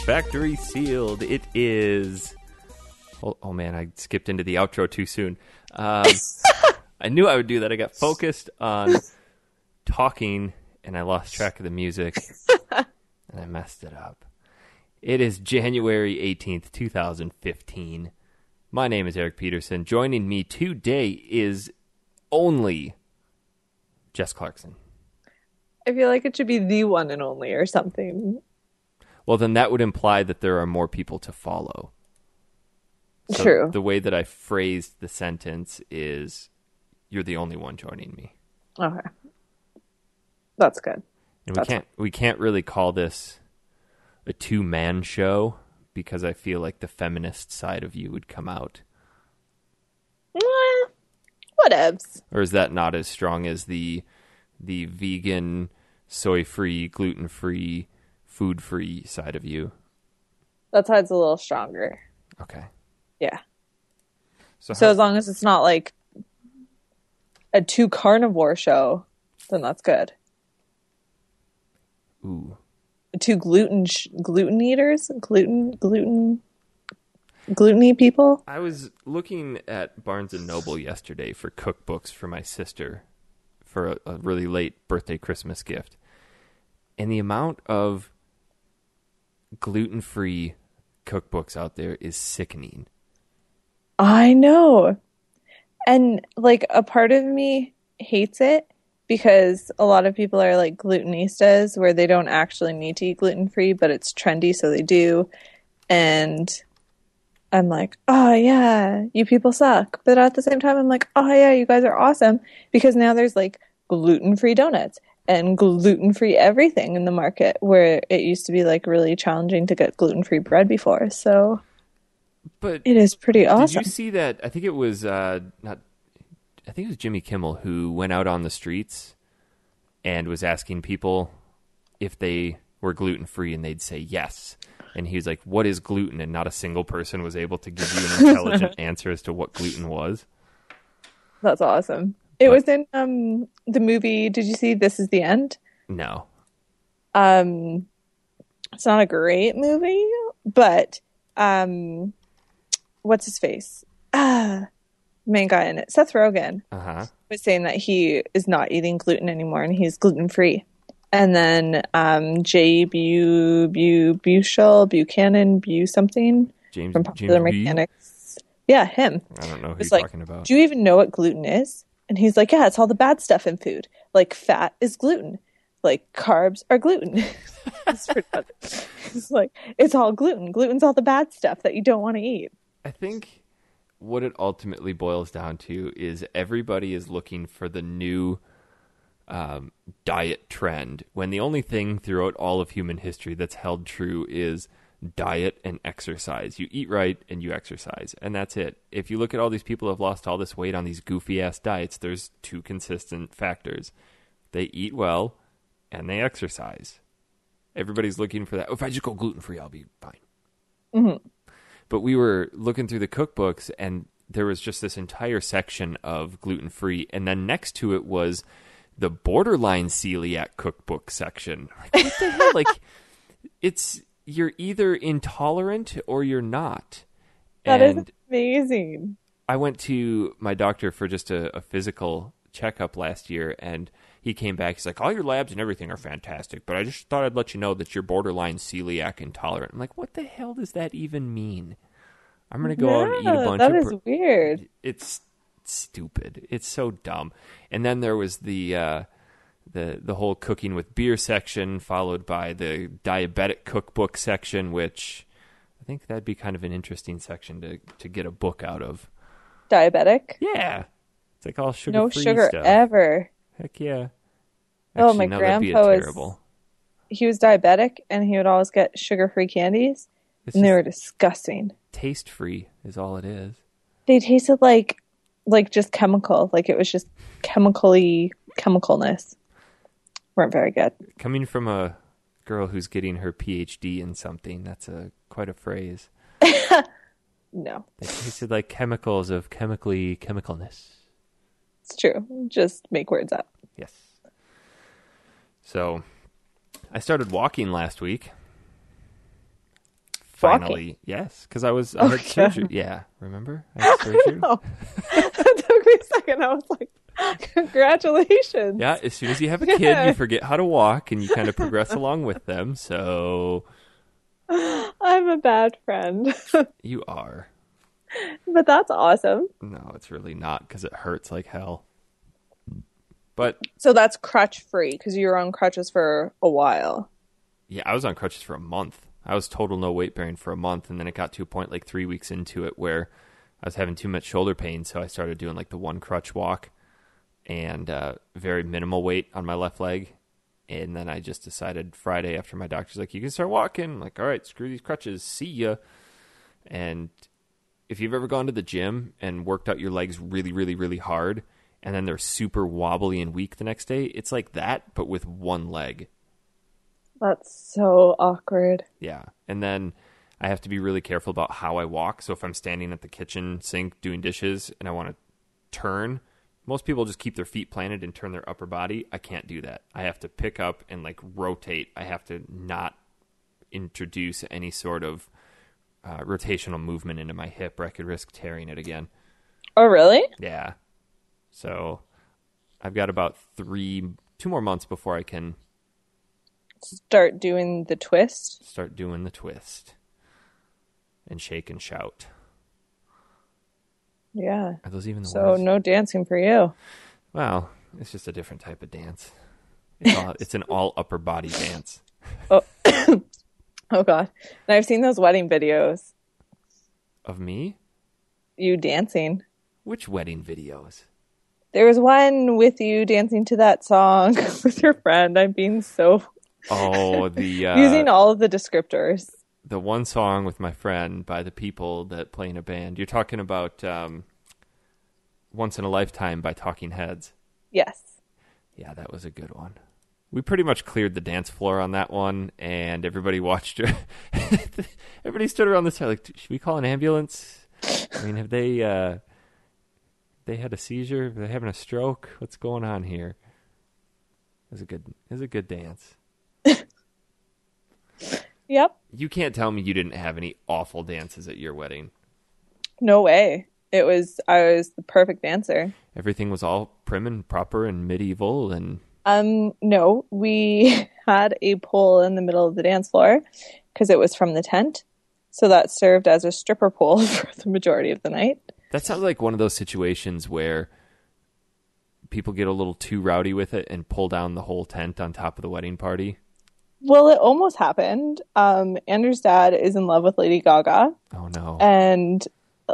Welcome back to Factory Sealed. It is. Oh, oh man, I skipped into the outro too soon. Um, I knew I would do that. I got focused on talking and I lost track of the music and I messed it up. It is January 18th, 2015. My name is Eric Peterson. Joining me today is only Jess Clarkson. I feel like it should be the one and only or something. Well, then that would imply that there are more people to follow. So True. The way that I phrased the sentence is you're the only one joining me. Okay. That's good. And we can't we can't really call this a two man show because I feel like the feminist side of you would come out. Eh, whatevs. Or is that not as strong as the the vegan, soy free, gluten free, food free side of you? That side's a little stronger. Okay. Yeah. So, So how- as long as it's not like a two carnivore show, then that's good. ooh. Two gluten sh- gluten eaters, gluten gluten gluteny people. I was looking at Barnes and Noble yesterday for cookbooks for my sister for a, a really late birthday Christmas gift. And the amount of gluten free cookbooks out there is sickening. I know. And like a part of me hates it because a lot of people are like glutenistas where they don't actually need to eat gluten free, but it's trendy, so they do. And I'm like, oh yeah, you people suck. But at the same time, I'm like, oh yeah, you guys are awesome because now there's like gluten free donuts and gluten free everything in the market where it used to be like really challenging to get gluten free bread before. So But it is pretty awesome. Did you see that? I think it was uh, not. I think it was Jimmy Kimmel who went out on the streets and was asking people if they were gluten free, and they'd say yes. And he was like, "What is gluten?" And not a single person was able to give you an intelligent answer as to what gluten was. That's awesome. It But- was in um the movie. Did you see This Is the End? No, Um, it's not a great movie, but um, what's his face? Ah, main guy in it, Seth Rogen, uh huh. was saying that he is not eating gluten anymore and he's gluten free. And then um, J. Bu Bu Bushel Buchanan Bu something James from Popular James B? Mechanics. Yeah, him. I don't know who was you're like, talking about. Do you even know what gluten is? And he's like, Yeah, it's all the bad stuff in food. Like fat is gluten. Like carbs are gluten. it's, like it's all gluten. Gluten's all the bad stuff that you don't want to eat. I think what it ultimately boils down to is everybody is looking for the new um, diet trend when the only thing throughout all of human history that's held true is diet and exercise. You eat right and you exercise, and that's it. If you look at all these people who have lost all this weight on these goofy ass diets, there's two consistent factors they eat well and they exercise. Everybody's looking for that. Oh, if I just go gluten free, I'll be fine mm-hmm. but we were looking through the cookbooks and there was just this entire section of gluten free and then next to it was the borderline celiac cookbook section like what the hell like it's you're either intolerant or you're not That is and amazing. I went to my doctor for just a, a physical checkup last year, and he came back. He's like, "All your labs and everything are fantastic, but I just thought I'd let you know that you're borderline celiac intolerant." I'm like, "What the hell does that even mean?" I'm gonna go out and eat a bunch that of. is br- weird. it's stupid. It's so dumb. And then there was the uh, the the whole cooking with beer section, followed by the diabetic cookbook section, which I think that'd be kind of an interesting section to to get a book out of. Diabetic. Yeah. It's like all sugar No sugar stuff. ever. Heck yeah. Oh, my no, that'd be a grandpa was- terrible. He was diabetic and he would always get sugar free candies It's and they were disgusting. taste free is all it is. They tasted like like just chemical. Like it was just chemically chemicalness. Weren't very good. Coming from a girl who's getting her PhD in something, that's a quite a phrase. No. They tasted like chemicals of chemically chemicalness. It's true. Just make words up. Yes. So, I started walking last week. finally. Yes, because I was I had Okay. surgery. Yeah, remember? I had surgery. Oh, that took me a second. I was like, congratulations. Yeah, as soon as you have a kid, you forget how to walk and you kind of progress along with them. So I'm a bad friend. you are. but that's awesome. No, it's really not because it hurts like hell. But So that's crutch free because you were on crutches for a while. yeah, I was on crutches for a month. I was total no weight bearing for a month, and then it got to a point like three weeks into it where I was having too much shoulder pain, so I started doing like the one crutch walk and uh, very minimal weight on my left leg. And then I just decided Friday after my doctor's like, you can start walking. I'm like, all right, screw these crutches. See ya. And if you've ever gone to the gym and worked out your legs really, really, really hard, and then they're super wobbly and weak the next day, it's like that, but with one leg. That's so awkward. Yeah. And then I have to be really careful about how I walk. So if I'm standing at the kitchen sink doing dishes and I want to turn, most people just keep their feet planted and turn their upper body. I can't do that. I have to pick up and like rotate. I have to not introduce any sort of uh, rotational movement into my hip or I could risk tearing it again. Oh, really? Yeah. So I've got about three, two more months before I can Start doing the twist. start doing the twist and shake and shout. Yeah. Are those even the So words? no dancing for you. Well, it's just a different type of dance. It's, all, it's an all upper body dance. Oh, oh God. And I've seen those wedding videos. Of me? You dancing. Which wedding videos? There was one with you dancing to that song with your friend. I'm being so Oh, the uh, using all of the descriptors. The one song with my friend by the people that play in a band. You're talking about um, "Once in a Lifetime" by Talking Heads. Yes. Yeah, that was a good one. We pretty much cleared the dance floor on that one, and everybody watched her. everybody stood around the side like, "Should we call an ambulance?" I mean, have they uh, they had a seizure? Are they having a stroke? What's going on here? It was a good. It was a good dance. Yep. You can't tell me you didn't have any awful dances at your wedding. No way. It was I was the perfect dancer. Everything was all prim and proper and medieval, and Um no, we had a pole in the middle of the dance floor because it was from the tent. So that served as a stripper pole for the majority of the night. That sounds like one of those situations where people get a little too rowdy with it and pull down the whole tent on top of the wedding party. Well, it almost happened. Um Andrew's dad is in love with Lady Gaga Oh no. and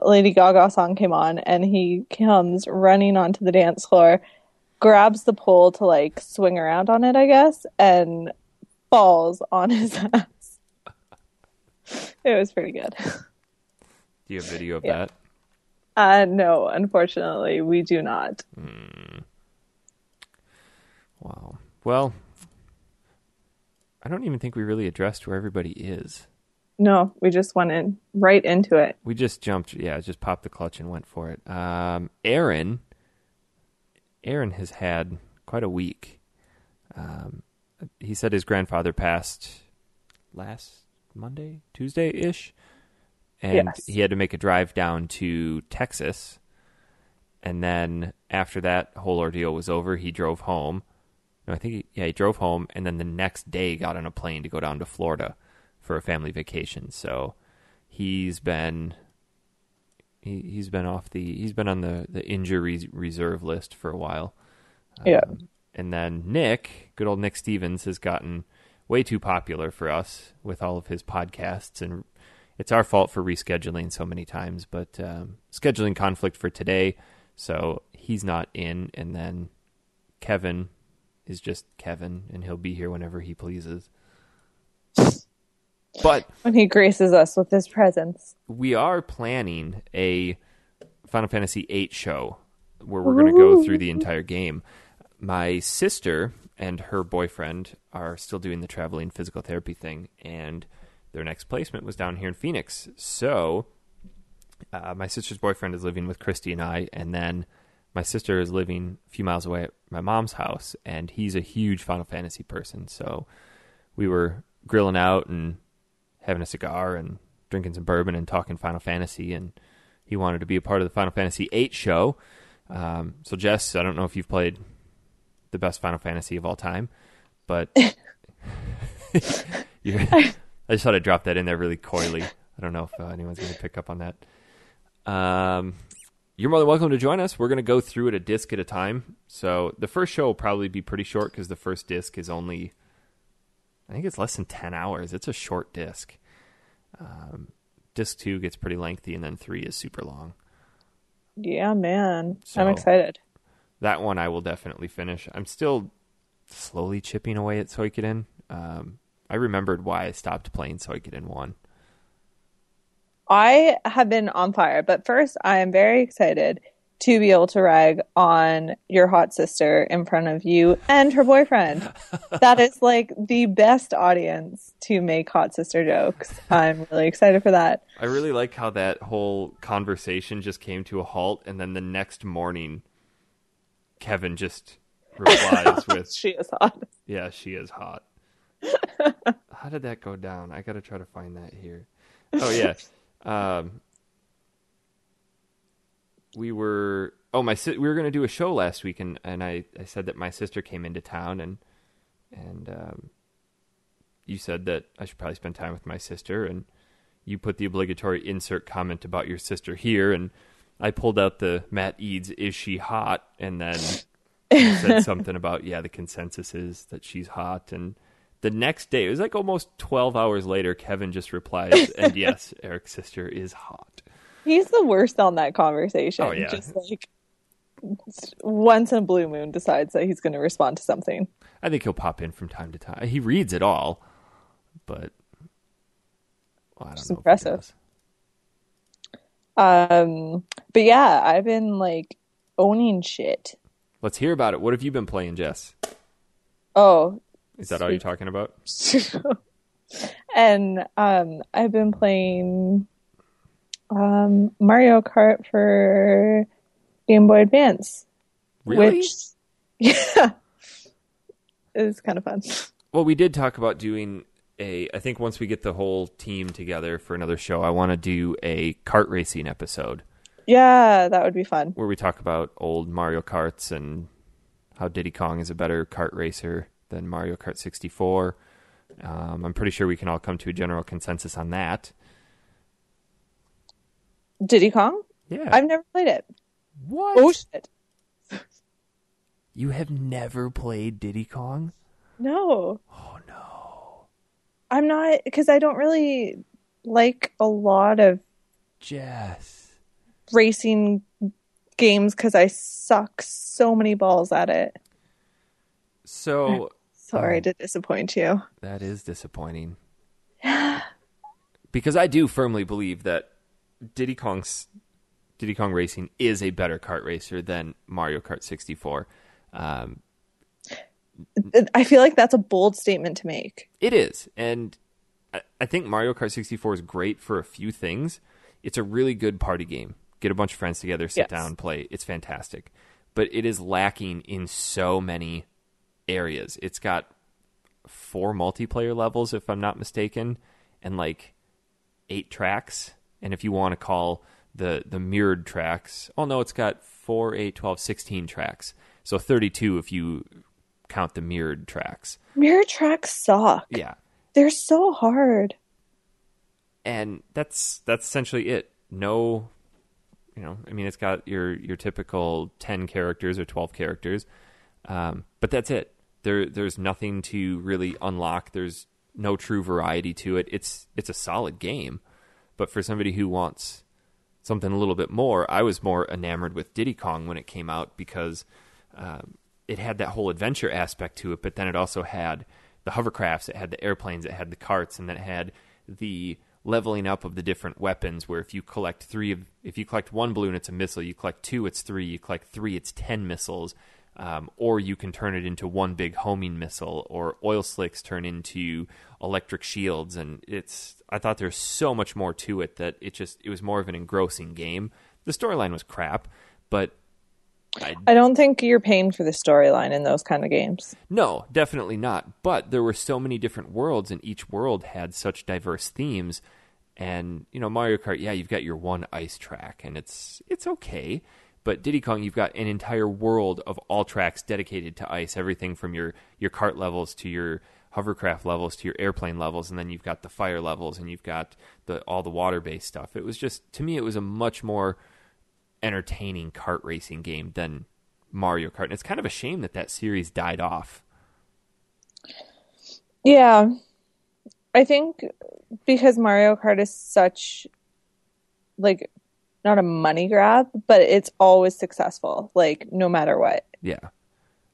Lady Gaga song came on and he comes running onto the dance floor, grabs the pole to like swing around on it, I guess, and falls on his ass. It was pretty good. Do you have video of yeah. that? Uh no, unfortunately, we do not. Wow. Well, I don't even think we really addressed where everybody is. No, we just went in right into it. We just jumped, yeah, just popped the clutch and went for it. Um, Aaron, Aaron has had quite a week. Um, he said his grandfather passed last Monday, Tuesday ish, and Yes. he had to make a drive down to Texas. And then after that whole ordeal was over, he drove home. No, I think he, yeah, he drove home, and then the next day got on a plane to go down to Florida for a family vacation. So he's been he he's been off the he's been on the the injury reserve list for a while. Yeah. Um, and then Nick, good old Nick Stevens, has gotten way too popular for us with all of his podcasts, and it's our fault for rescheduling so many times. But um, scheduling conflict for today, so he's not in, and then Kevin is just Kevin, and he'll be here whenever he pleases. But When he graces us with his presence. we are planning a Final Fantasy VIII show where we're going to go through the entire game. My sister and her boyfriend are still doing the traveling physical therapy thing, and their next placement was down here in Phoenix. So, uh, my sister's boyfriend is living with Christy and I, and then my sister is living a few miles away at my mom's house, and he's a huge Final Fantasy person. So, we were grilling out and having a cigar and drinking some bourbon and talking Final Fantasy, and he wanted to be a part of the Final Fantasy VIII show. Um, so, Jess, I don't know if you've played the best Final Fantasy of all time, but I just thought I'd drop that in there really coyly. I don't know if uh, anyone's going to pick up on that. Um, you're more than welcome to join us. We're going to go through it a disc at a time. So the first show will probably be pretty short because the first disc is only, I think it's less than 10 hours. It's a short disc. Um, disc two gets pretty lengthy, and then three is super long. Yeah, man. So- I'm excited. That one I will definitely finish. I'm still slowly chipping away at Suikoden. Um, I remembered why I stopped playing Suikoden 1. I have been on fire, but first, I am very excited to be able to rag on your hot sister in front of you and her boyfriend. that is like the best audience to make hot sister jokes. I'm really excited for that. I really like how that whole conversation just came to a halt, and then the next morning, Kevin just replies with, She is hot. Yeah, she is hot. How did that go down? I gotta try to find that here. Oh yeah, um, we were. Oh my, si- we were gonna do a show last week, and, and I, I said that my sister came into town, and and um, you said that I should probably spend time with my sister, and you put the obligatory insert comment about your sister here, and I pulled out the Matt Eads "Is she hot?" and then said something about yeah, the consensus is that she's hot, and the next day it was like almost twelve hours later. Kevin just replies, and yes, Eric's sister is hot. He's the worst on that conversation. Oh, yeah. Just like once in a blue moon decides that he's going to respond to something. I think he'll pop in from time to time. He reads it all, but well, I don't It's know. impressive. Um, but yeah, I've been like owning shit. Let's hear about it. What have you been playing, Jess? Oh, Is that all you're talking about? and um, I've been playing um, Mario Kart for Game Boy Advance, Really? which yeah, is kind of fun. Well, we did talk about doing a. I think once we get the whole team together for another show, I want to do a kart racing episode Yeah, that would be fun. where we talk about old Mario Karts and how Diddy Kong is a better kart racer than Mario Kart 64. Um, I'm pretty sure we can all come to a general consensus on that. Diddy Kong? Yeah. I've never played it. what? Oh shit! you have never played Diddy Kong? No, Oh no, I'm not because I don't really like a lot of Jess. racing games because I suck so many balls at it. So Sorry Oh. to disappoint you. That is disappointing. because I do firmly believe that Diddy Kong's Diddy Kong Racing is a better kart racer than Mario Kart 64. Um, I feel like that's a bold statement to make. it is, and I, I think Mario Kart 64 is great for a few things. It's a really good party game. Get a bunch of friends together, sit Yes. down, play. It's fantastic, but it is lacking in so many areas. It's got four multiplayer levels, if I'm not mistaken, and like eight tracks. And if you want to call the the mirrored tracks, oh no, it's got 4, 8, 12, 16 tracks. So 32 if you count the mirrored tracks. Mirror tracks suck. Yeah. They're so hard. And that's that's essentially it. No you know, I mean it's got your your typical 10 characters or 12 characters. Um, but that's it. There there's nothing to really unlock. There's no true variety to it. It's it's a solid game. But for somebody who wants something a little bit more, I was more enamored with Diddy Kong when it came out because um, it had that whole adventure aspect to it, but then it also had the hovercrafts, it had the airplanes, it had the carts, and then it had the leveling up of the different weapons. Where if you collect three of, if you collect one balloon, it's a missile. You collect two, it's three. You collect three, it's ten missiles. Um, or you can turn it into one big homing missile, or oil slicks turn into electric shields, and it's. I thought there's so much more to it that it just it was more of an engrossing game. The storyline was crap, but I I don't think you're paying for the storyline in those kind of games. no, definitely not. But there were so many different worlds, and each world had such diverse themes. And you know Mario Kart, yeah, you've got your one ice track, and it's it's okay. But Diddy Kong, you've got an entire world of all tracks dedicated to ice. Everything from your your cart levels to your hovercraft levels to your airplane levels, and then you've got the fire levels, and you've got the all the water based stuff. It was just to me, it was a much more entertaining kart racing game than Mario Kart. And it's kind of a shame that that series died off. Yeah. I think because Mario Kart is such like not a money grab, but it's always successful, like no matter what. Yeah.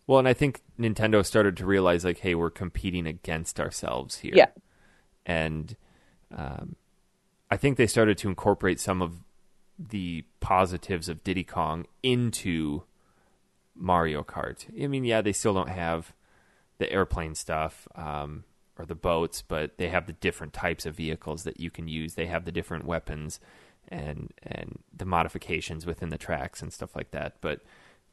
Well, and I think Nintendo started to realize like, hey, we're competing against ourselves here. Yeah. And um, I think they started to incorporate some of the positives of Diddy Kong into Mario Kart. I mean, yeah, they still don't have the airplane stuff um, or the boats, but they have the different types of vehicles that you can use. They have the different weapons and and the modifications within the tracks and stuff like that. But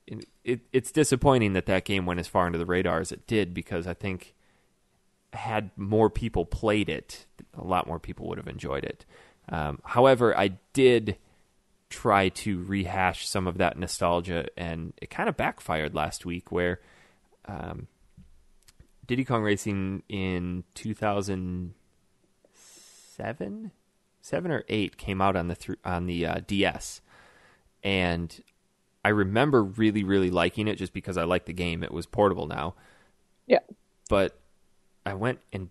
it, it, it's disappointing that that game went as far into the radar as it did because I think had more people played it, a lot more people would have enjoyed it. Um, however, I did try to rehash some of that nostalgia, and it kind of backfired last week. Where um, Diddy Kong Racing in 2007, seven or eight came out on the th- on the uh, DS, and I remember really really liking it just because I liked the game. It was portable now. Yeah. But I went and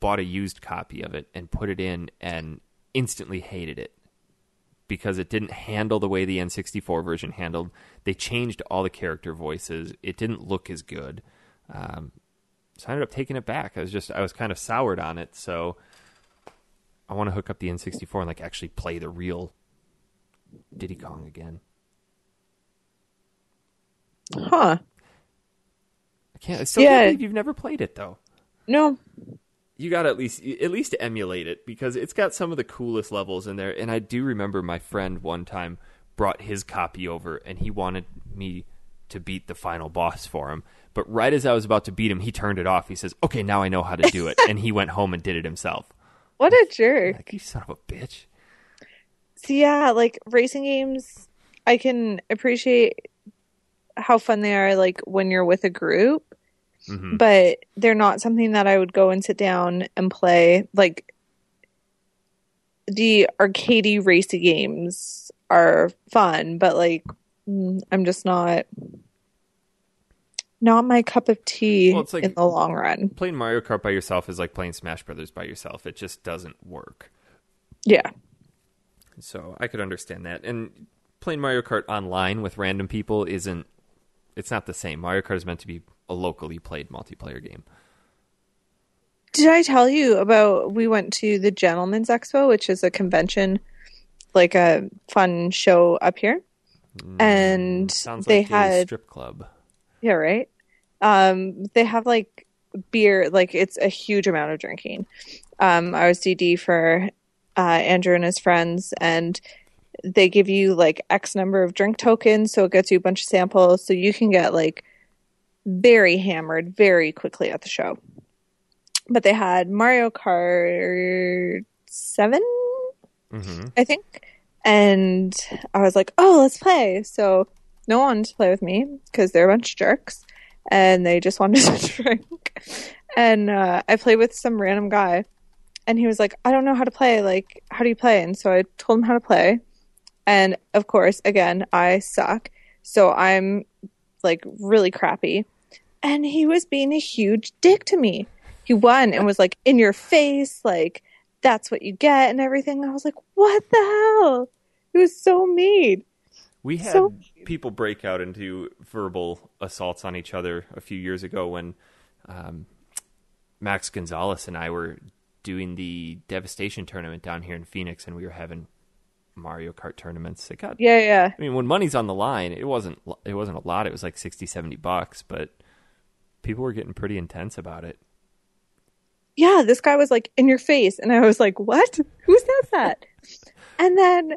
bought a used copy of it and put it in and instantly hated it because it didn't handle the way the N64 version handled. They changed all the character voices. It didn't look as good. Um, so I ended up taking it back. I was just I was kind of soured on it. So I want to hook up the N64 and like actually play the real Diddy Kong again. Huh. I can't. I still Yeah. can't believe you've never played it though. No. You got to at least at least emulate it because it's got some of the coolest levels in there. And I do remember my friend one time brought his copy over and he wanted me to beat the final boss for him. But right as I was about to beat him, he turned it off. He says, "Okay, now I know how to do it," and he went home and did it himself. What a jerk. Like you son of a bitch. So yeah, like racing games, I can appreciate how fun they are like when you're with a group, Mhm. but they're not something that I would go and sit down and play. Like the arcadey racy games are fun, but like mm, I'm just not not my cup of tea Well, it's like- in the long run. Playing Mario Kart by yourself is like playing Smash Brothers by yourself. It just doesn't work. Yeah. So I could understand that. And playing Mario Kart online with random people isn't it's not the same. Mario Kart is meant to be a locally played multiplayer game. Did I tell you about we went to the Gentleman's Expo, which is a convention, like a fun show up here, and Mm, Sounds they like a had strip club. yeah right. Um, they have like beer, like it's a huge amount of drinking. Um, I was DD for uh, Andrew and his friends, and they give you like X number of drink tokens, so it gets you a bunch of samples, so you can get like very hammered very quickly at the show. But they had Mario Kart 7, hmm I think. And I was like, oh, let's play. So no one to play with me because they're a bunch of jerks and they just wanted to drink. And uh, I played with some random guy and he was like, I don't know how to play. Like, how do you play? And so I told him how to play. And of course, again, I suck. So I'm like really crappy. And he was being a huge dick to me. He won and was like, in your face, like, that's what you get and everything. I was like, what the hell? He was so mean. We had So- people break out into verbal assaults on each other a few years ago when um, Max Gonzalez and I were doing the Devastation tournament down here in Phoenix, and we were having Mario Kart tournaments. It got Yeah, yeah. I mean, when money's on the line, it wasn't it wasn't a lot. It was like 60, 70 bucks, but people were getting pretty intense about it. Yeah, this guy was like in your face. And I was like, what? Who says that? and then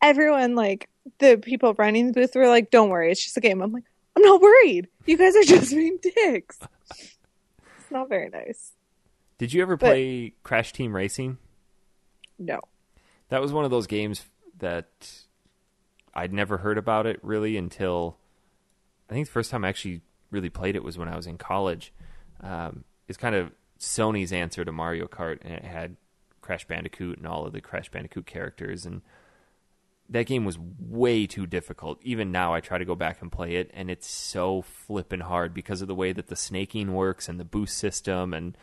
everyone, like the people running the booth were like, don't worry, it's just a game. I'm like, I'm not worried. You guys are just being dicks. It's not very nice. Did you ever But- play Crash Team Racing? No. That was one of those games that I'd never heard about it really until I think the first time I actually really played it was when I was in college. Um, it's kind of Sony's answer to Mario Kart, and it had Crash Bandicoot and all of the Crash Bandicoot characters, and that game was way too difficult. Even now, I try to go back and play it, and it's so flippin' hard because of the way that the snaking works and the boost system, and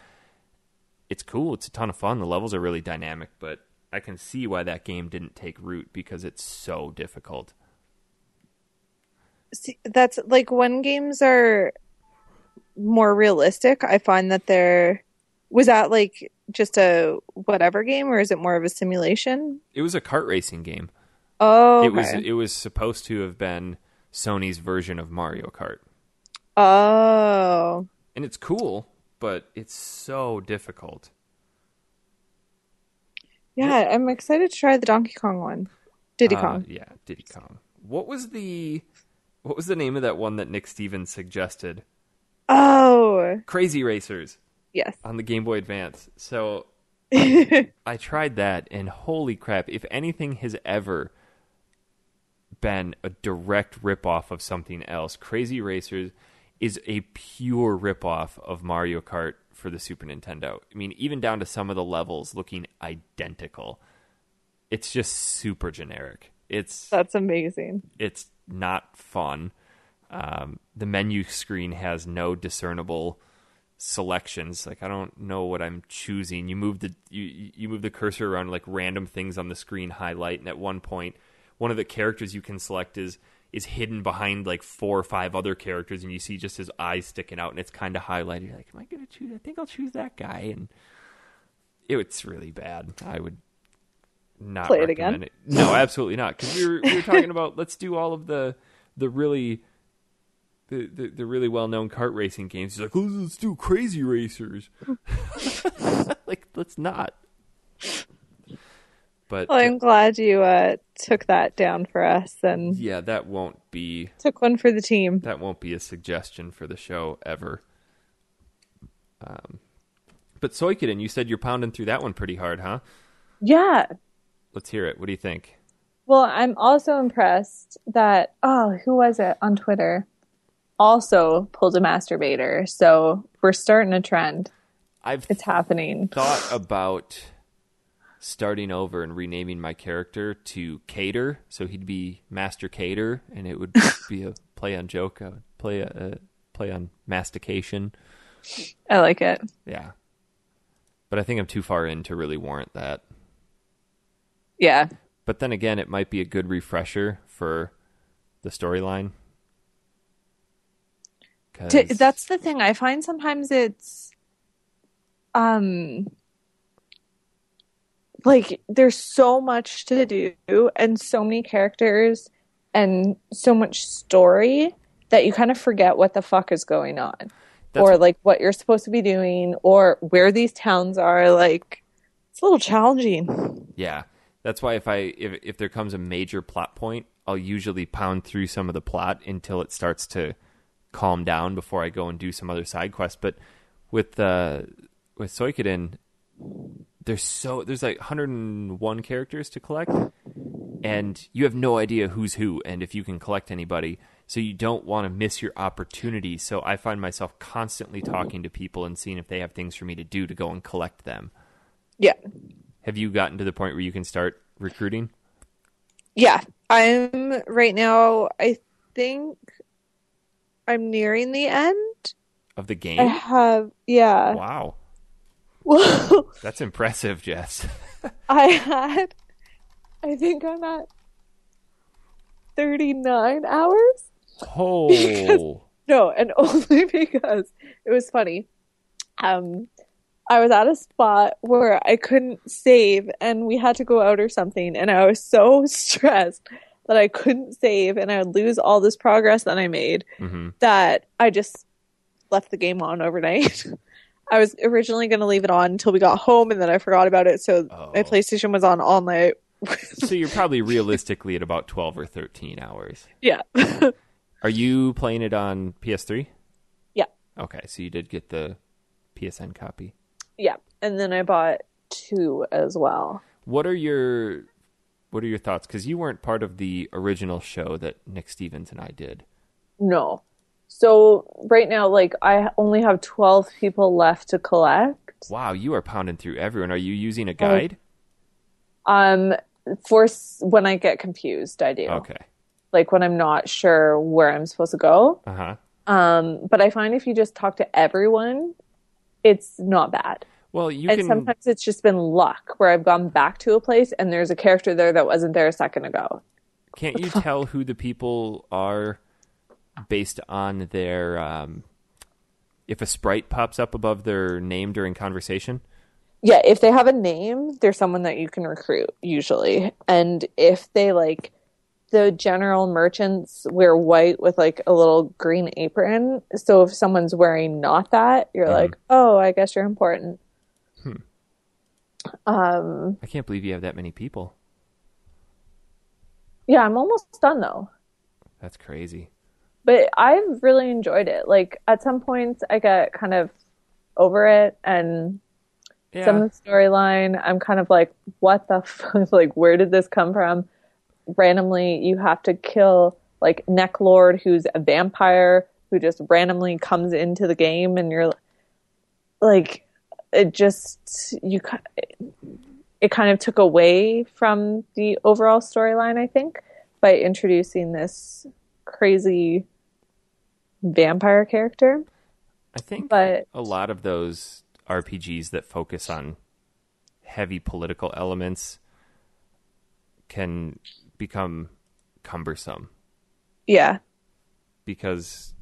it's cool. It's a ton of fun. The levels are really dynamic, but I can see why that game didn't take root because it's so difficult. See, that's like when games are more realistic, I find that they're was that like just a whatever game or is it more of a simulation? It was a kart racing game. Oh, okay. It was it was supposed to have been Sony's version of Mario Kart. Oh. And it's cool, but it's so difficult. Yeah, I'm excited to try the Donkey Kong one. Diddy Uh, Kong. yeah, Diddy Kong. What was the what was the name of that one that Nick Stevens suggested? Oh, Crazy Racers yes. on the Game Boy Advance. So I tried that, and holy crap! If anything has ever been a direct ripoff of something else, Crazy Racers is a pure ripoff of Mario Kart for the Super Nintendo. I mean, even down to some of the levels looking identical. It's just super generic. It's That's amazing. it's not fun. Um, the menu screen has no discernible selections. Like I don't know what I'm choosing. You move the you you move the cursor around like random things on the screen highlight, and at one point, one of the characters you can select is is hidden behind like four or five other characters, and you see just his eyes sticking out, and it's kind of highlighted. You're like, am I gonna choose? I think I'll choose that guy, and it, it's really bad. I would not Play it again? It. No, absolutely not. Because we were we were talking about let's do all of the the really the, the, the really well known kart racing games. He's like, let's do Crazy Racers. like, let's not. But Well, I'm glad you uh, took that down for us and yeah, that won't be took one for the team. that won't be a suggestion for the show ever. Um, but Suikoden, you said you're pounding through that one pretty hard, huh? Yeah. Let's hear it. What do you think? Well, I'm also impressed that oh, who was it on Twitter? Also pulled a masturbator. So we're starting a trend. I've It's happening. thought about starting over and renaming my character to Cater, so he'd be Master Cater, and it would be a play on joke, I would play a, a play on mastication. I like it. Yeah, but I think I'm too far in to really warrant that. Yeah. But then again, it might be a good refresher for the storyline. that's the thing. I find sometimes it's um like there's so much to do and so many characters and so much story that you kind of forget what the fuck is going on That's- or like what you're supposed to be doing or where these towns are like it's a little challenging. Yeah, that's why if I if if there comes a major plot point, I'll usually pound through some of the plot until it starts to calm down before I go and do some other side quests. But with uh, with Suikoden, there's so there's like 101 characters to collect, and you have no idea who's who and if you can collect anybody. So you don't want to miss your opportunity. So I find myself constantly talking to people and seeing if they have things for me to do to go and collect them. Yeah. Have you gotten to the point where you can start recruiting? Yeah, I'm right now. I think I'm nearing the end. Of the game. I have, yeah. Wow. Well, That's impressive, Jess. I had, I think I'm at 39 hours. Oh. No, and only because it was funny. Um, I was at a spot where I couldn't save, and we had to go out or something, and I was so stressed that I couldn't save, and I would lose all this progress that I made. hmm that I just left the game on overnight. I was originally going to leave it on until we got home, and then I forgot about it. So Oh. my PlayStation was on all night. So you're probably realistically at about 12 or 13 hours. yeah, Are you playing it on PS3? Yeah. Okay, so you did get the PSN copy. yeah. And then I bought two as well. What are your what are your thoughts? Because you weren't part of the original show that Nick Stevens and I did. No. So right now, like I only have twelve people left to collect. Wow, you are pounding through everyone. Are you using a guide? Um, for when I get confused, I do. Okay. Like when I'm not sure where I'm supposed to go. Uh huh. Um, but I find if you just talk to everyone, it's not bad. Well, you and can. sometimes it's just been luck where I've gone back to a place and there's a character there that wasn't there a second ago. Can't you tell who the people are based on their um, if a sprite pops up above their name during conversation? Yeah, if they have a name, they're someone that you can recruit usually. And if they like the general merchants wear white with like a little green apron, so if someone's wearing not that, you're like, "Oh, I guess you're important." Hmm. Um, I can't believe you have that many people. yeah, I'm almost done though. That's crazy. But I've really enjoyed it. Like at some points I get kind of over it and Yeah. some of the storyline i'm kind of like what the fuck like where did this come from randomly you have to kill like Neclord who's a vampire who just randomly comes into the game and you're like it just you it kind of took away from the overall storyline i think by introducing this crazy vampire character I think but a lot of those RPGs that focus on heavy political elements can become cumbersome yeah because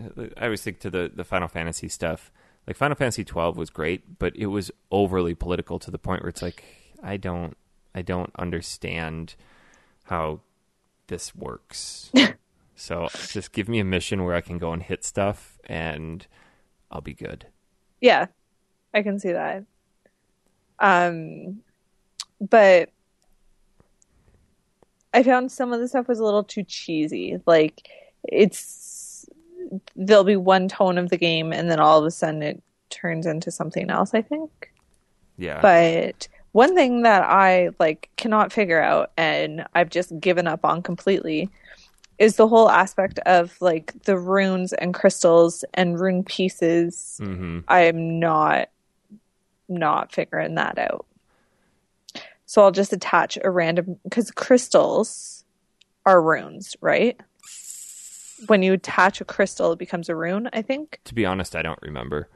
uh, I always think to the the Final Fantasy stuff. Like Final Fantasy 12 was great, but it was overly political to the point where it's like I don't I don't understand how this works. so just give me a mission where I can go and hit stuff and I'll be good. Yeah, I can see that. Um, but I found some of the stuff was a little too cheesy. Like it's there'll be one tone of the game, and then all of a sudden it turns into something else. I think. Yeah. But one thing that I like cannot figure out, and I've just given up on completely, is the whole aspect of like the runes and crystals and rune pieces. hmm I'm not not figuring that out. So I'll just attach a random because crystals are runes, right? When you attach a crystal, it becomes a rune, I think. To be honest, I don't remember.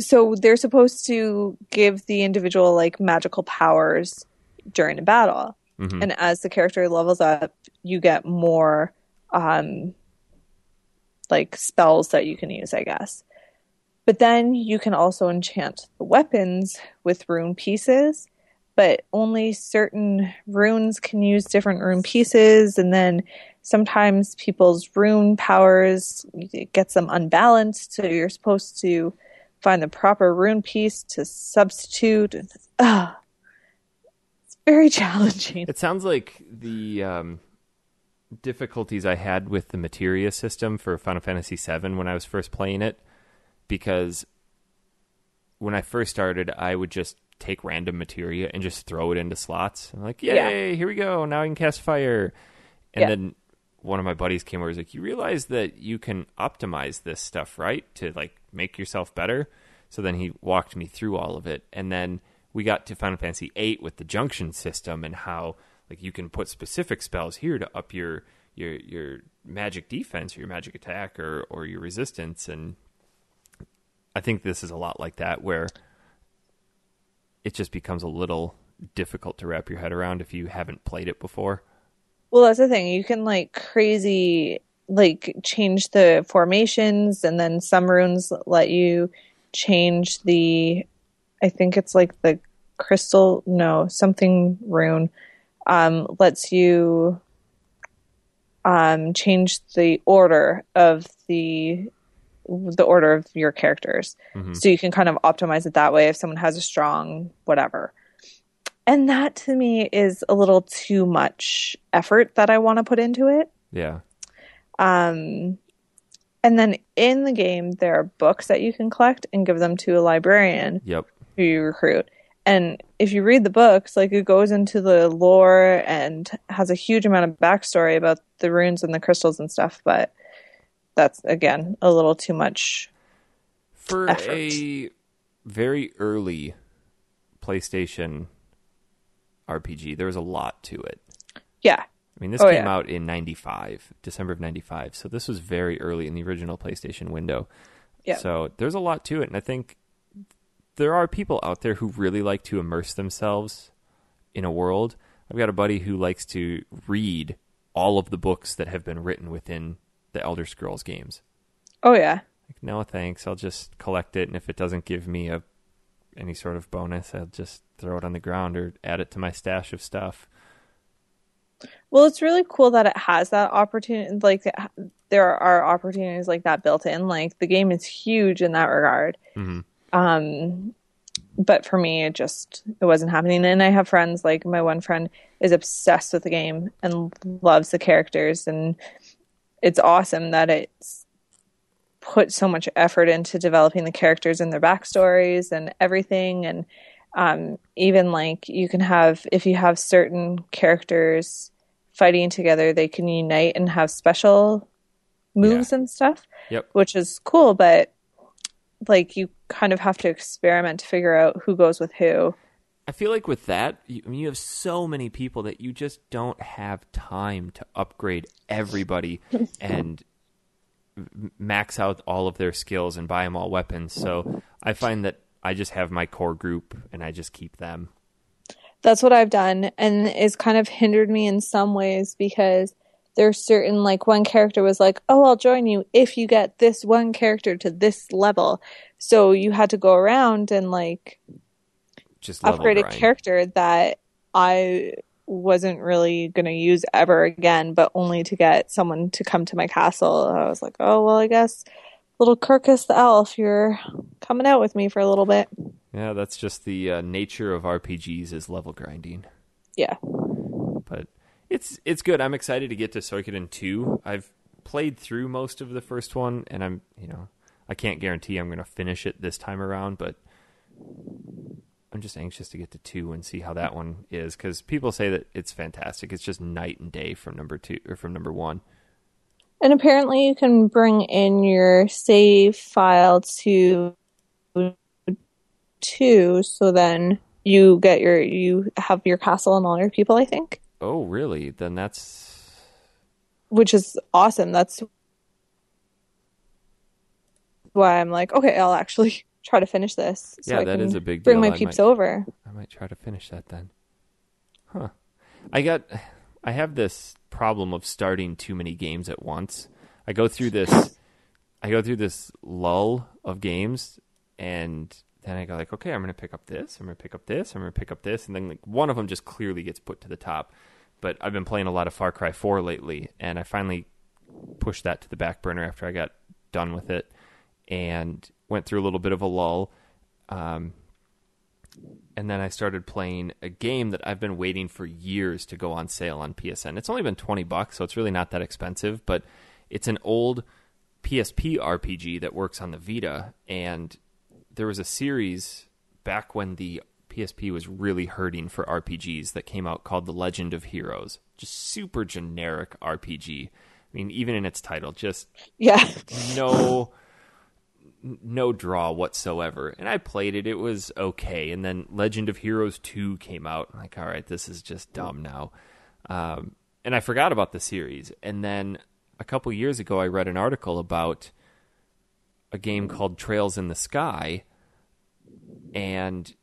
So they're supposed to give the individual like magical powers during a battle. Mhm. And as the character levels up, you get more um like spells that you can use, I guess. But then you can also enchant the weapons with rune pieces, but only certain runes can use different rune pieces and then sometimes people's rune powers gets them unbalanced, so you're supposed to find the proper rune piece to substitute and it's very challenging. It sounds like the um, difficulties I had with the materia system for Final Fantasy VII when I was first playing it, because when I first started, I would just take random materia and just throw it into slots. I'm like, Yeah. yay, here we go. Now I can cast fire. And Yeah. then one of my buddies came over. He's like, you realize that you can optimize this stuff, right? To like make yourself better. So then he walked me through all of it, and then we got to Final Fantasy VIII with the junction system and how like you can put specific spells here to up your your your magic defense or your magic attack or or your resistance and I think this is a lot like that where it just becomes a little difficult to wrap your head around if you haven't played it before. Well, that's the thing. You can like crazy like change the formations and then some runes let you change the I think it's like the crystal no, something rune um lets you um change the order of the the order of your characters. So you can kind of optimize it that way if someone has a strong whatever. And that to me is a little too much effort that I want to put into it. Yeah. Um, and then in the game, there are books that you can collect and give them to a librarian Yep. who you recruit. And if you read the books, like it goes into the lore and has a huge amount of backstory about the runes and the crystals and stuff, but that's again a little too much For effort. a very early PlayStation RPG, there was a lot to it. yeah. I mean, this Oh, came yeah. out in 95, December of 95. So this was very early in the original PlayStation window. Yeah. So there's a lot to it. And I think there are people out there who really like to immerse themselves in a world. I've got a buddy who likes to read all of the books that have been written within the Elder Scrolls games. Oh yeah. Like, no thanks. I'll just collect it. And if it doesn't give me a any sort of bonus, I'll just throw it on the ground or add it to my stash of stuff. Well, it's really cool that it has that opportunity. Like, there are opportunities like that built in. Like, the game is huge in that regard. Mhm. Um, but for me, it just it wasn't happening. And I have friends like my one friend is obsessed with the game and loves the characters, and it's awesome that it's put so much effort into developing the characters and their backstories and everything and um, even like you can have if you have certain characters fighting together they can unite and have special moves and stuff Yep. which is cool but like you kind of have to experiment to figure out who goes with who I feel like with that, you, I mean, you have so many people that you just don't have time to upgrade everybody and max out all of their skills and buy them all weapons. So I find that I just have my core group and I just keep them. that's what I've done, and it's kind of hindered me in some ways because there's certain like one character was like, "Oh, I'll join you if you get this one character to this level." So you had to go around and like Just upgrade a character that I wasn't really going to use ever again, but only to get someone to come to my castle. I was like, "Oh, well, I guess little Kirkis the elf, you're coming out with me for a little bit." Yeah, that's just the uh, nature of RPGs is level grinding. Yeah. but it's it's good. I'm excited to get to Suikoden 2. I've played through most of the first one and I'm, you know, I can't guarantee I'm going to finish it this time around, but I'm just anxious to get to 2 and see how that one is cuz people say that it's fantastic. It's just night and day from number 2 or from number 1. And apparently, you can bring in your save file to two, so then you get your you have your castle and all your people. I think, Oh, really? Then that's which is awesome. That's why I'm like, okay, I'll actually try to finish this. So Yeah, I that is a big Bring deal. my I peeps might- over. I might try to finish that then. Huh. I got I have this problem of starting too many games at once. I go through this I go through this lull of games and then I go like, okay, I'm going to pick up this, I'm going to pick up this, I'm going to pick up this and then like one of them just clearly gets put to the top. But I've been playing a lot of Far Cry 4 lately and I finally pushed that to the back burner after I got done with it and went through a little bit of a lull. Um, and then I started playing a game that I've been waiting for years to go on sale on PSN. It's only been 20 bucks, so it's really not that expensive, but it's an old PSP RPG that works on the Vita and there was a series back when the PSP was really hurting for RPGs that came out called The Legend of Heroes. Just super generic RPG. I mean, even in its title, just Yeah, no no draw whatsoever. And I played it; it was okay. And then Legend of Heroes Two came out. I'm like, all right, this is just dumb now. Um, and I forgot about the series. And then a couple years ago, I read an article about a game called Trails in the Sky, and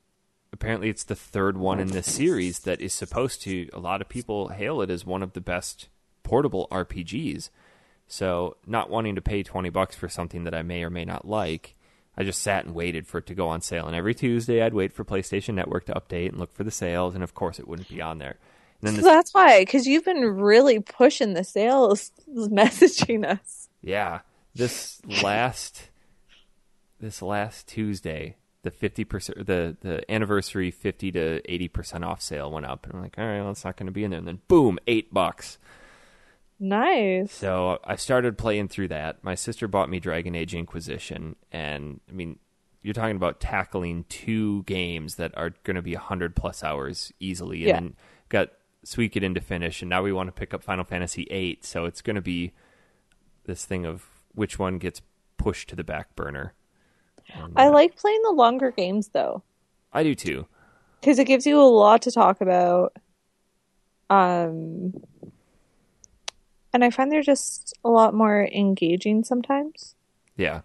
apparently it's the third one in this series that is supposed to. A lot of people hail it as one of the best portable RPGs. So, not wanting to pay 20 bucks for something that I may or may not like, I just sat and waited for it to go on sale. And every Tuesday, I'd wait for PlayStation Network to update and look for the sales, and of course, it wouldn't be on there. So that's why because you've been really pushing the sales, messaging us. yeah, this last this last Tuesday, the 50% the the anniversary 50 to 80% off sale went up, and I'm like, all right, well, it's not going to be in there. And then boom, eight bucks. Nice. So I started playing through that. My sister bought me Dragon Age Inquisition, and I mean, you're talking about tackling two games that are going to be 100 plus hours easily. And Yeah. then got Suikoden to finish, and now we want to pick up Final Fantasy VIII. So it's going to be this thing of which one gets pushed to the back burner. I like playing the longer games though, I do too. because it gives you a lot to talk about. Um, and I find they're just a lot more engaging sometimes. Yeah.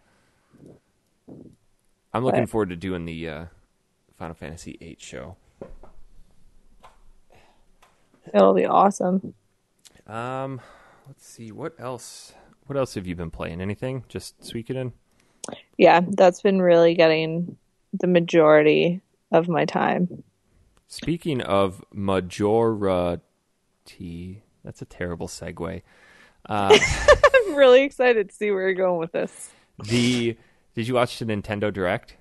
I'm looking But- forward to doing the uh, Final Fantasy VIII show. It'll be awesome. Um, let's see what else. What else have you been playing? Anything? Just Suikoden? Yeah, that's been really getting the majority of my time. Speaking of majority, that's a terrible segue. Uh, I'm really excited to see where you're going with this. the did you watch the Nintendo Direct?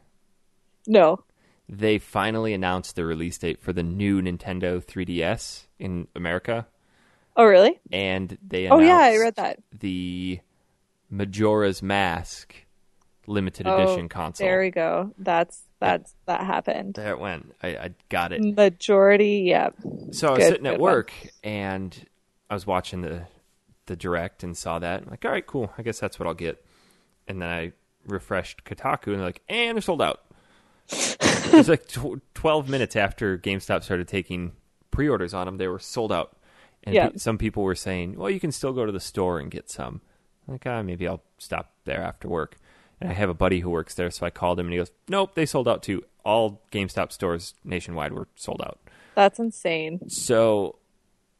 No. They finally announced the release date for the new Nintendo 3DS in America, Oh, really? and they Oh, yeah, I read that. the Majora's Mask limited Oh, edition console. There we go. That's that's that happened. There it went. I, I got it. Majority, yep. So I was Good, sitting at good one. work and I was watching the the direct and saw that. I'm like, all right, cool. I guess that's what I'll get. And then I refreshed Kotaku and they're like, and they're sold out. it was like tw- 12 minutes after GameStop started taking pre-orders on them, they were sold out. And Yeah. pe- some people were saying, well, you can still go to the store and get some. I'm like, ah, maybe I'll stop there after work. And I have a buddy who works there, so I called him and he goes, nope, they sold out too. All GameStop stores nationwide were sold out. That's insane. So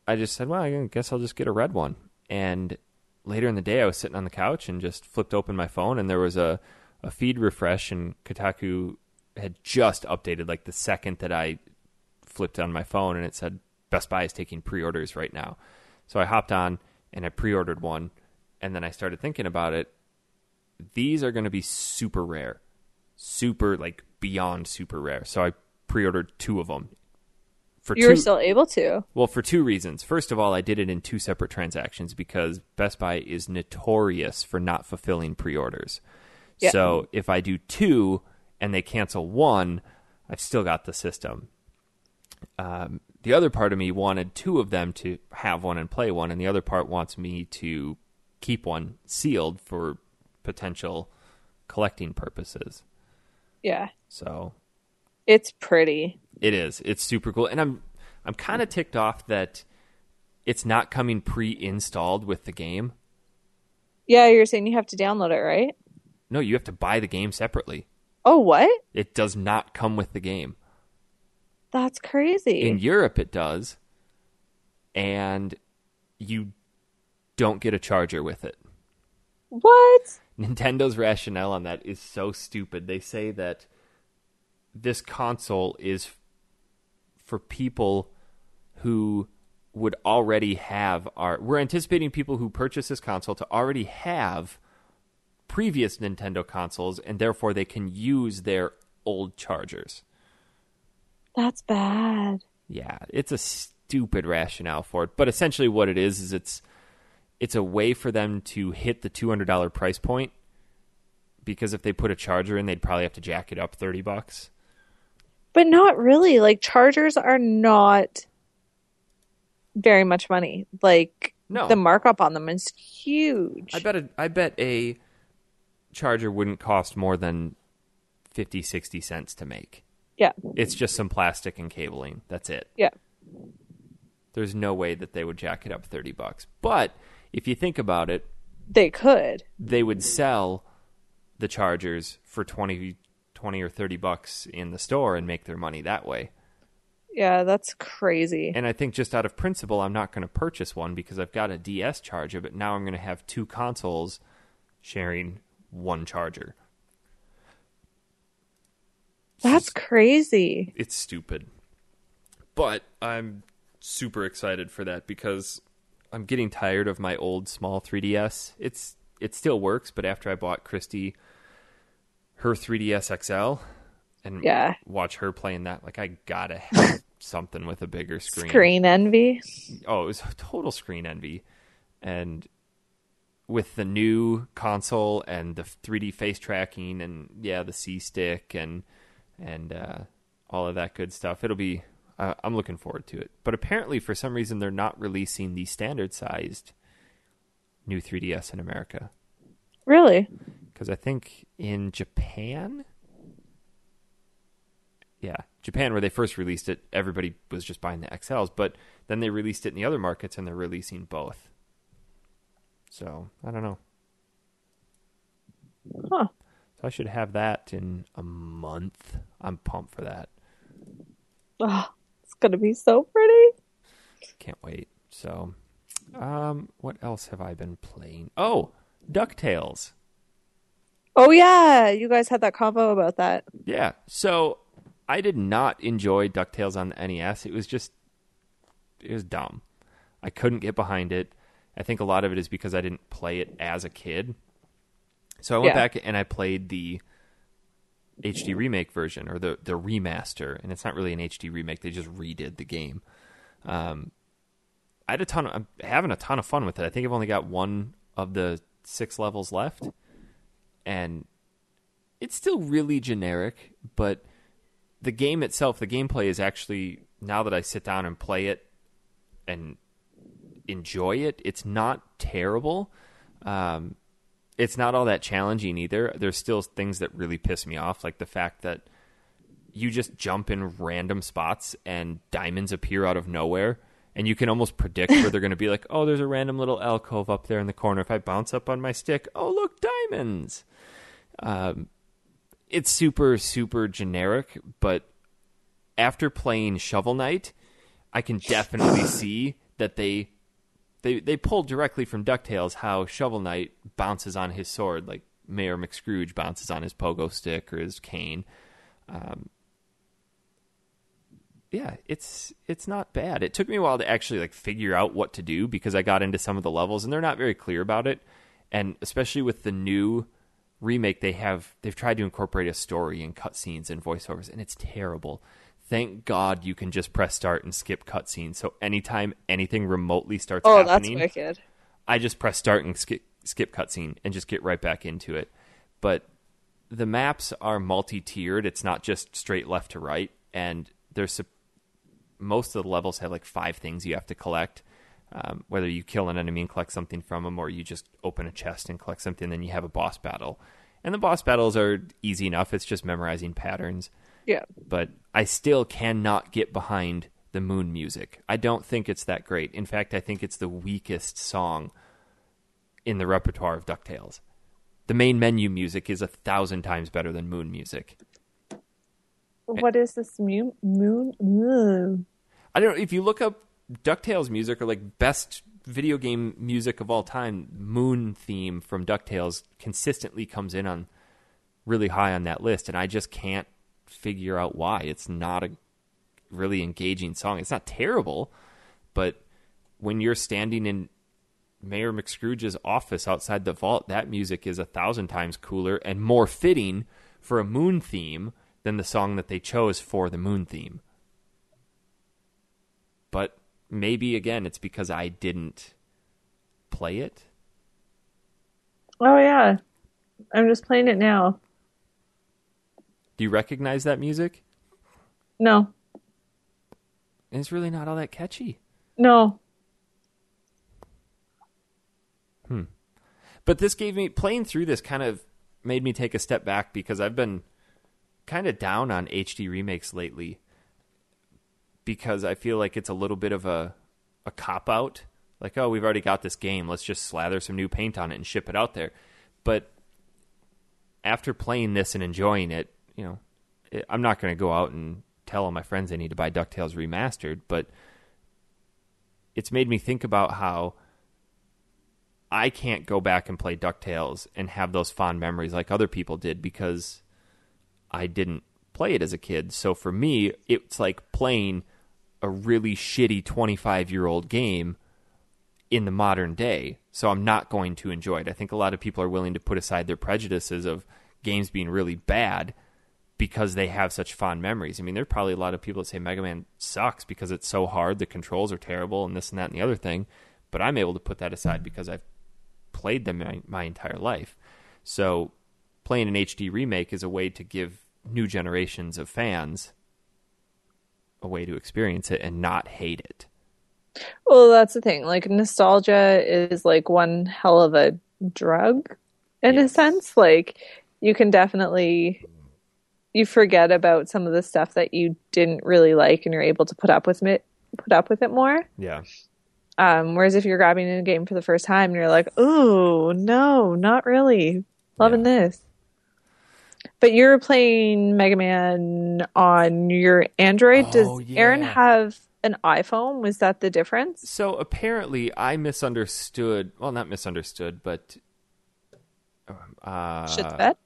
I just said, well, I guess I'll just get a red one. And later in the day, I was sitting on the couch and just flipped open my phone, and there was a, a feed refresh, and Kotaku had just updated like the second that I flipped on my phone, and it said Best Buy is taking pre orders right now. So I hopped on and I pre ordered one, and then I started thinking about it. These are going to be super rare, super like beyond super rare. So I pre ordered two of them. For You were still able to. well, for two reasons. First of all, I did it in two separate transactions because Best Buy is notorious for not fulfilling pre orders. Yeah. So if I do two and they cancel one, I've still got the system. Um, the other part of me wanted two of them to have one and play one, and the other part wants me to keep one sealed for potential collecting purposes. Yeah. So It's pretty. it is. It's super cool, and I'm I'm kind of ticked off that it's not coming pre-installed with the game. Yeah, you're saying you have to download it, right? No, you have to buy the game separately. Oh, what? It does not come with the game. That's crazy. In Europe, it does, and you don't get a charger with it. What? Nintendo's rationale on that is so stupid. They say that this console is for people who would already have our we're anticipating people who purchase this console to already have previous Nintendo consoles and therefore they can use their old chargers. That's bad. Yeah, it's a stupid rationale for it, but essentially what it is is it's it's a way for them to hit the $200 price point because if they put a charger in, they'd probably have to jack it up 30 bucks. But not really. Like chargers are not very much money. Like No. the markup on them is huge. I bet a, I bet a charger wouldn't cost more than 50 60 cents to make. yeah. It's just some plastic and cabling. That's it. Yeah. There's no way that they would jack it up 30 bucks. But if you think about it, They could. they would sell the chargers for 20, 20 or 30 bucks in the store and make their money that way. Yeah, that's crazy. And I think just out of principle, I'm not going to purchase one because I've got a DS charger, but now I'm going to have two consoles sharing one charger. That's crazy. It's stupid. But I'm super excited for that because I'm getting tired of my old small 3DS. It's it still works, but after I bought Christy her 3DS XL and Yeah. watch her playing that, like I gotta have something with a bigger screen. Screen envy. Oh, it was total screen envy. And with the new console and the 3D face tracking and yeah, the C stick and and uh, all of that good stuff, it'll be. Uh, I'm looking forward to it. But apparently, for some reason, they're not releasing the standard sized new 3DS in America. Really? Because I think in Japan, yeah, Japan, where they first released it, everybody was just buying the XLs, but then they released it in the other markets and they're releasing both. So I don't know. Huh. So I should have that in a month. I'm pumped for that. It's gonna be so pretty. Can't wait. So, um, what else have I been playing? Oh, DuckTales. Oh yeah, you guys had that combo about that. Yeah. So I did not enjoy DuckTales on the NES. It was just it was dumb. I couldn't get behind it. I think a lot of it is because I didn't play it as a kid. So I went Yeah. back and I played the HD remake version or the the remaster, and it's not really an HD remake. They just redid the game. Um, I had a ton. Of, I'm having a ton of fun with it. I think I've only got one of the six levels left, and it's still really generic. But the game itself, the gameplay is actually now that I sit down and play it and enjoy it, it's not terrible. Um, it's not all that challenging either. There's still things that really piss me off, like the fact that you just jump in random spots and diamonds appear out of nowhere. And you can almost predict where they're going to be like, oh, there's a random little alcove up there in the corner. If I bounce up on my stick, oh, look, diamonds. Um, it's super, super generic, but after playing Shovel Knight, I can definitely see that they they they pulled directly from DuckTales how Shovel Knight bounces on his sword, like Mayor McScrooge bounces on his pogo stick or his cane. Um, yeah, it's it's not bad. It took me a while to actually like figure out what to do because I got into some of the levels and they're not very clear about it. And especially with the new remake, they have they've tried to incorporate a story and cutscenes and voiceovers, and it's terrible. Thank God you can just press start and skip cutscenes. So anytime anything remotely starts Oh, that's wicked. I just press start and skip skip cutscene and just get right back into it. But the maps are multi-tiered. It's not just straight left to right, and there's most of the levels have like five things you have to collect. Um, whether you kill an enemy and collect something from them, or you just open a chest and collect something, then you have a boss battle. And the boss battles are easy enough. It's just memorizing patterns Yeah. but I still cannot get behind the moon music. I don't think it's that great. In fact, I think it's the weakest song in the repertoire of DuckTales. The main menu music is a thousand times better than moon music. What is this moon? Moon? Ugh. I don't know if you look up DuckTales music or like best video game music of all time, Moon theme from DuckTales consistently comes in on really high on that list and I just can't figure out why. It's not a really engaging song. It's not terrible, but when you're standing in Mayor McScrooge's office outside the vault, that music is a thousand times cooler and more fitting for a moon theme than the song that they chose for the moon theme. But maybe again, it's because I didn't play it. Oh yeah. I'm just playing it now. Do you recognize that music? No. It's really not all that catchy. No. Hmm. But this gave me playing through this kind of made me take a step back because I've been kind of down on HD remakes lately because I feel like it's a little bit of a a cop out. Like, oh, we've already got this game. Let's just slather some new paint on it and ship it out there. But after playing this and enjoying it, you know, it, I'm not going to go out and tell all my friends they need to buy DuckTales remastered, but it's made me think about how I can't go back and play DuckTales and have those fond memories like other people did because I didn't play it as a kid. So for me, it's like playing a really shitty 25 year old game in the modern day. So I'm not going to enjoy it. I think a lot of people are willing to put aside their prejudices of games being really bad because they have such fond memories. I mean, there's probably a lot of people that say Mega Man sucks because it's so hard, the controls are terrible, and this and that and the other thing. But I'm able to put that aside because I've played them my, my entire life. So playing an HD remake is a way to give new generations of fans a way to experience it and not hate it. Well, that's the thing. Like nostalgia is like one hell of a drug in yes. a sense. Like you can definitely you forget about some of the stuff that you didn't really like and you're able to put up with it put up with it more. Yeah. Um, whereas if you're grabbing a game for the first time and you're like, oh no, not really. Loving yeah. this. But you're playing Mega Man on your Android. Does oh, yeah. Aaron have an iPhone? Was that the difference? So apparently, I misunderstood. Well, not misunderstood, but uh, shit bed.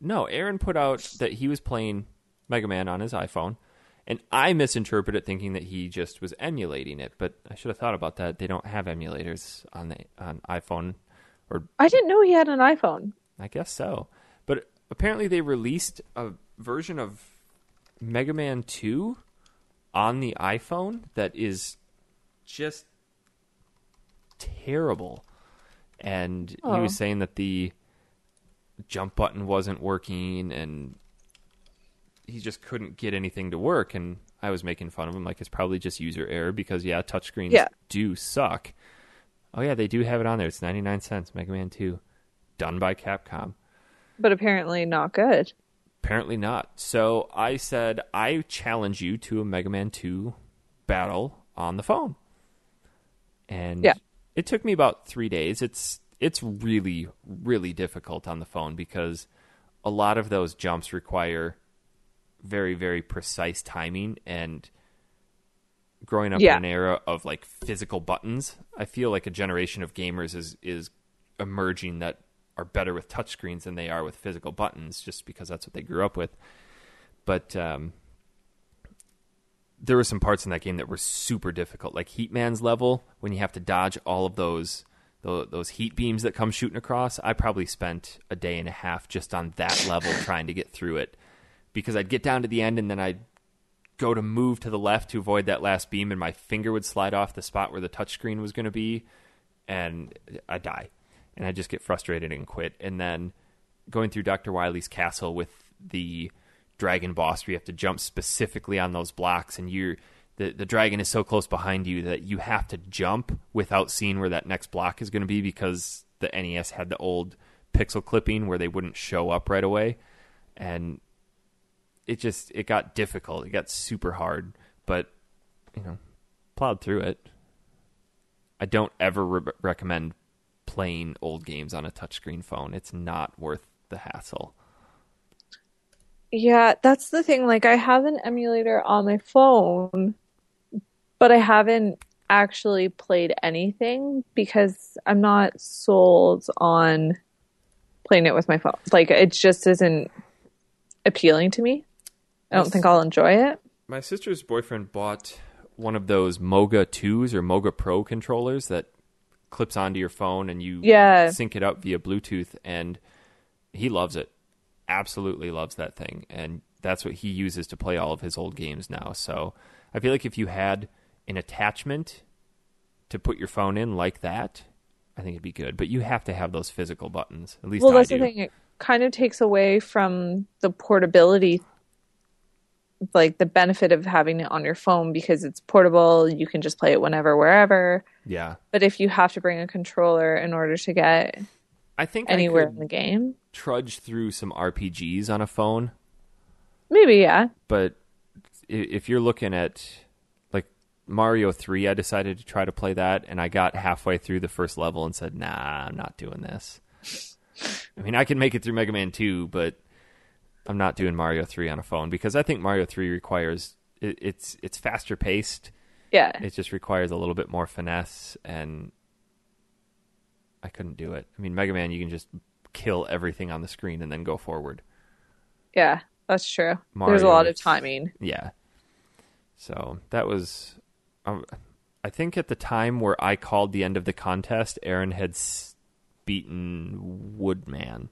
No, Aaron put out that he was playing Mega Man on his iPhone, and I misinterpreted thinking that he just was emulating it. But I should have thought about that. They don't have emulators on the on iPhone. Or I didn't know he had an iPhone. I guess so. But apparently, they released a version of Mega Man Two on the iPhone that is just terrible. And oh. he was oh. saying that the jump button wasn't working and he just couldn't get anything to work and I was making fun of him like it's probably just user error because yeah, touchscreens yeah. do suck. Oh yeah, they do have it on there. It's 99 cents Mega Man 2 done by Capcom. But apparently not good. Apparently not. So I said, I challenge you to a Mega Man 2 battle on the phone. And yeah. it took me about three days. It's it's really, really difficult on the phone because a lot of those jumps require very, very precise timing and growing up yeah. in an era of like physical buttons, I feel like a generation of gamers is is emerging that are better with touchscreens than they are with physical buttons, just because that's what they grew up with. But um, there were some parts in that game that were super difficult, like Heatman's level when you have to dodge all of those those heat beams that come shooting across. I probably spent a day and a half just on that level trying to get through it because I'd get down to the end and then I'd go to move to the left to avoid that last beam, and my finger would slide off the spot where the touchscreen was going to be, and I die and I just get frustrated and quit. And then going through Dr. Wily's castle with the dragon boss where you have to jump specifically on those blocks and you're the, the dragon is so close behind you that you have to jump without seeing where that next block is going to be because the NES had the old pixel clipping where they wouldn't show up right away and it just it got difficult it got super hard but you know plowed through it i don't ever re- recommend playing old games on a touchscreen phone. It's not worth the hassle. Yeah, that's the thing. Like, I have an emulator on my phone, but I haven't actually played anything because I'm not sold on playing it with my phone. Like, it just isn't appealing to me. I don't think I'll enjoy it. My sister's boyfriend bought one of those Moga 2s or Moga Pro controllers that clips onto your phone and you yeah. sync it up via Bluetooth and he loves it. Absolutely loves that thing. And that's what he uses to play all of his old games now. So I feel like if you had an attachment to put your phone in like that, I think it'd be good. But you have to have those physical buttons. At least well, I that's do. the thing. It kind of takes away from the portability like the benefit of having it on your phone because it's portable. You can just play it whenever, wherever. Yeah. But if you have to bring a controller in order to get I think anywhere I in the game, trudge through some RPGs on a phone. Maybe, yeah. But if you're looking at Mario 3, I decided to try to play that and I got halfway through the first level and said, "Nah, I'm not doing this." I mean, I can make it through Mega Man 2, but I'm not doing Mario 3 on a phone because I think Mario 3 requires it, it's it's faster paced. Yeah. It just requires a little bit more finesse and I couldn't do it. I mean, Mega Man you can just kill everything on the screen and then go forward. Yeah, that's true. Mario, There's a lot of timing. Yeah. So, that was um, I think at the time where I called the end of the contest, Aaron had beaten Woodman.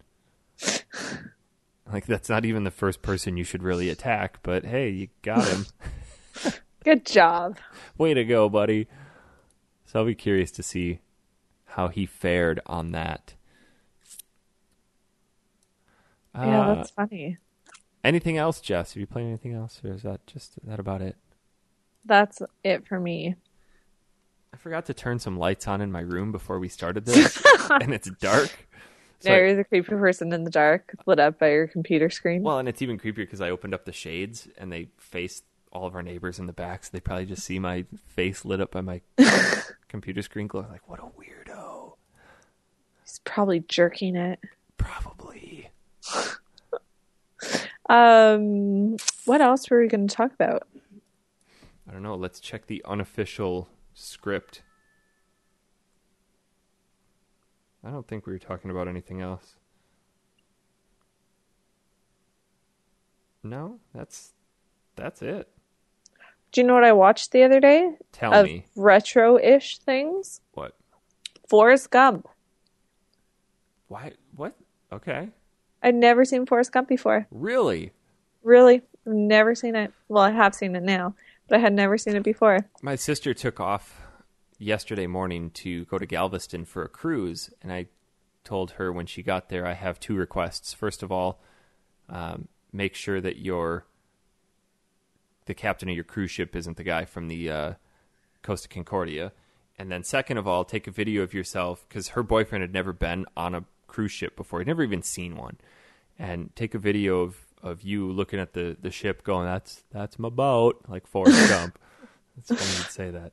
Like that's not even the first person you should really attack, but hey, you got him. Good job. Way to go, buddy. So I'll be curious to see how he fared on that. Yeah, Uh, that's funny. anything else, Jess? Have you played anything else, or is that just is that about it? That's it for me. I forgot to turn some lights on in my room before we started this, and it's dark. So I- There's a creepy person in the dark, lit up by your computer screen. well, and it's even creepier because I opened up the shades and they face all of our neighbors in the back, so they probably just see my face lit up by my computer screen glow. Like, what a weirdo! He's probably jerking it. Probably. Um, what else were we going to talk about? I don't know. Let's check the unofficial script. I don't think we were talking about anything else. No, that's that's it. Do you know what I watched the other day? Tell of me retro-ish things. what? Forrest Gump. Why? What? Okay. I'd never seen Forrest Gump before. Really? Really, never seen it. Well, I have seen it now, I had never seen it before. My sister took off yesterday morning to go to Galveston for a cruise, and I told her when she got there, I have two requests. First of all, um, make sure that your the captain of your cruise ship isn't the guy from the uh, Costa Concordia, and then second of all, take a video of yourself because her boyfriend had never been on a cruise ship before; he'd never even seen one, and take a video of of you looking at the the ship, going, "That's that's my boat," like Forrest Gump. It's funny you'd say that.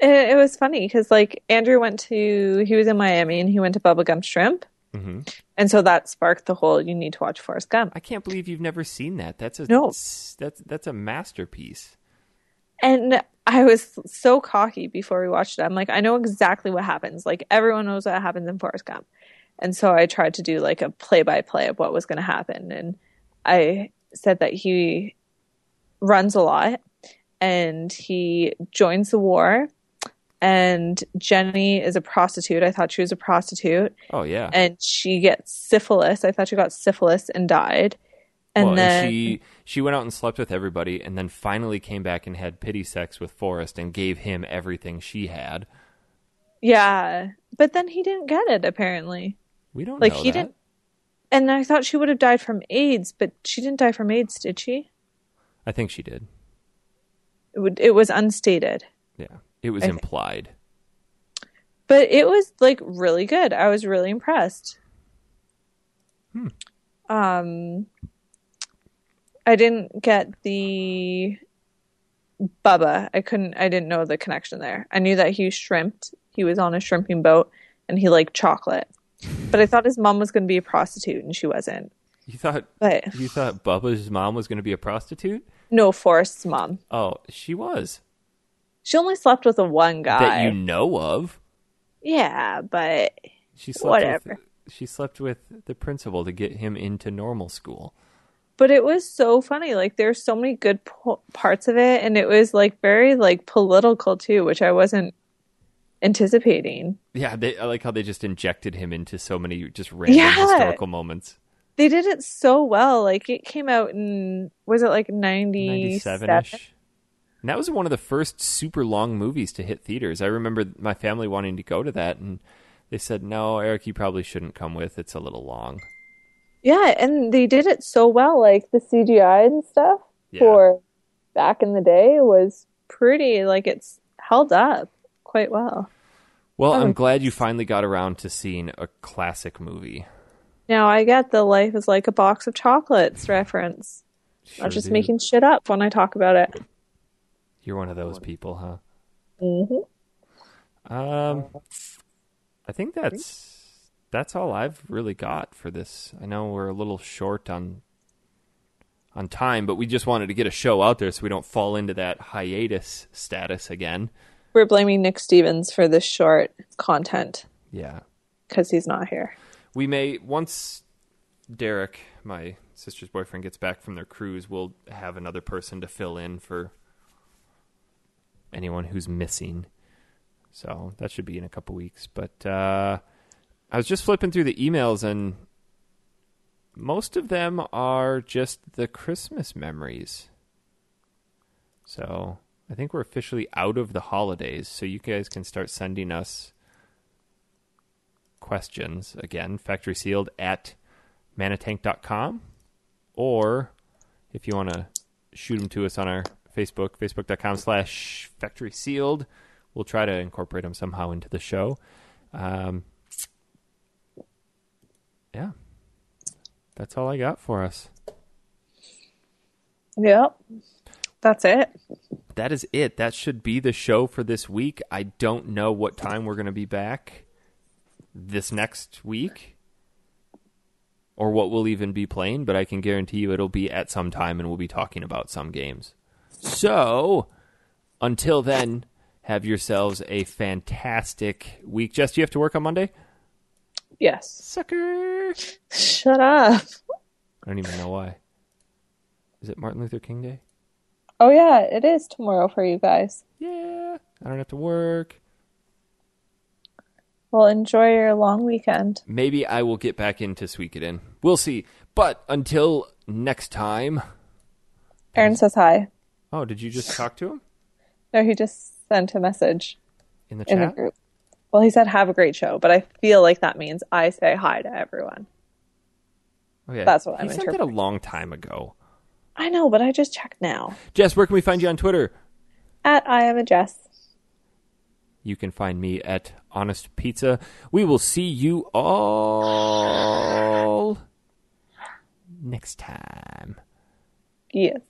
It, it was funny because like Andrew went to he was in Miami and he went to Bubba Gump Shrimp, hmm and so that sparked the whole you need to watch Forrest Gump. I can't believe you've never seen that. That's a No. That's that's a masterpiece. And I was so cocky before we watched it. I'm like, I know exactly what happens. Like everyone knows what happens in Forrest Gump. And so I tried to do like a play by play of what was going to happen. And I said that he runs a lot and he joins the war. And Jenny is a prostitute. I thought she was a prostitute. Oh yeah. And she gets syphilis. I thought she got syphilis and died. And well, then and she she went out and slept with everybody, and then finally came back and had pity sex with Forrest and gave him everything she had. Yeah. But then he didn't get it apparently. We don't Like, know he that. didn't- And I thought she would have died from AIDS, but she didn't die from AIDS, did she? I think she did. It, would, it was unstated. Yeah, it was I think- implied. But it was like really good. I was really impressed. Hmm. Um I didn't get the Bubba. I couldn't I didn't know the connection there. I knew that he shrimped. He was on a shrimping boat and he liked chocolate. But I thought his mom was going to be a prostitute and she wasn't. You thought But you thought Bubba's mom was going to be a prostitute? no, Forrest's mom. Oh, she was. She only slept with the one guy. That you know of. Yeah, but She slept Whatever. with she slept with the principal to get him into normal school. but it was so funny. Like there's so many good po- parts of it, and it was like very like political too, which I wasn't anticipating. Yeah, they, I like how they just injected him into so many just random Yeah. historical moments. They did it so well. Like it came out in was it like ninety 97 seven? ish. And that was one of the first super long movies to hit theaters. I remember my family wanting to go to that, and they said, No, Eric, you probably shouldn't come with. It's a little long. Yeah, and they did it so well. Like the CGI and stuff Yeah. for back in the day was pretty. Like it's held up quite well. Well, Oh. I'm glad you finally got around to seeing a classic movie. Now I get the life is like a box of chocolates reference. Sure I'm just do. making shit up when I talk about it. You're one of those people, huh? hmm Um, I think that's that's all I've really got for this. I know we're a little short on on time, but we just wanted to get a show out there so we don't fall into that hiatus status again. We're blaming Nick Stevens for this short content Yeah. because he's not here. We may once Derek, my sister's boyfriend, gets back from their cruise, we'll have another person to fill in for anyone who's missing. So that should be in a couple weeks. But uh, I was just flipping through the emails, and most of them are just the Christmas memories. So I think we're officially out of the holidays. So you guys can start sending us questions, again, factory sealed at manatank.com. Or if you want to shoot them to us on our Facebook, facebook.com slash factory sealed, we'll try to incorporate them somehow into the show. Um, yeah. That's all I got for us. Yep. That's it. That is it. That should be the show for this week. I don't know what time we're going to be back this next week or what we'll even be playing, but I can guarantee you it'll be at some time and we'll be talking about some games. So, until then, have yourselves a fantastic week. Jess, do you have to work on Monday? Yes. Sucker! Shut up. I don't even know why. Is it Martin Luther King Day? Oh yeah, it is tomorrow for you guys. Yeah. I don't have to work. Well, enjoy your long weekend. Maybe I will get back into Suikoden. We'll see. But until next time. Aaron says hi. Oh, did you just talk to him No, he just sent a message in the in the chat? group. Well, he said have a great show, but I feel like that means I say hi to everyone. Oh, yeah. That's what he I'm He sent that a long time ago. I know, but I just checked now. Jess, where can we find you on Twitter? At I am a Jess. You can find me at Honest Pizza. We will see you all next time. Yes.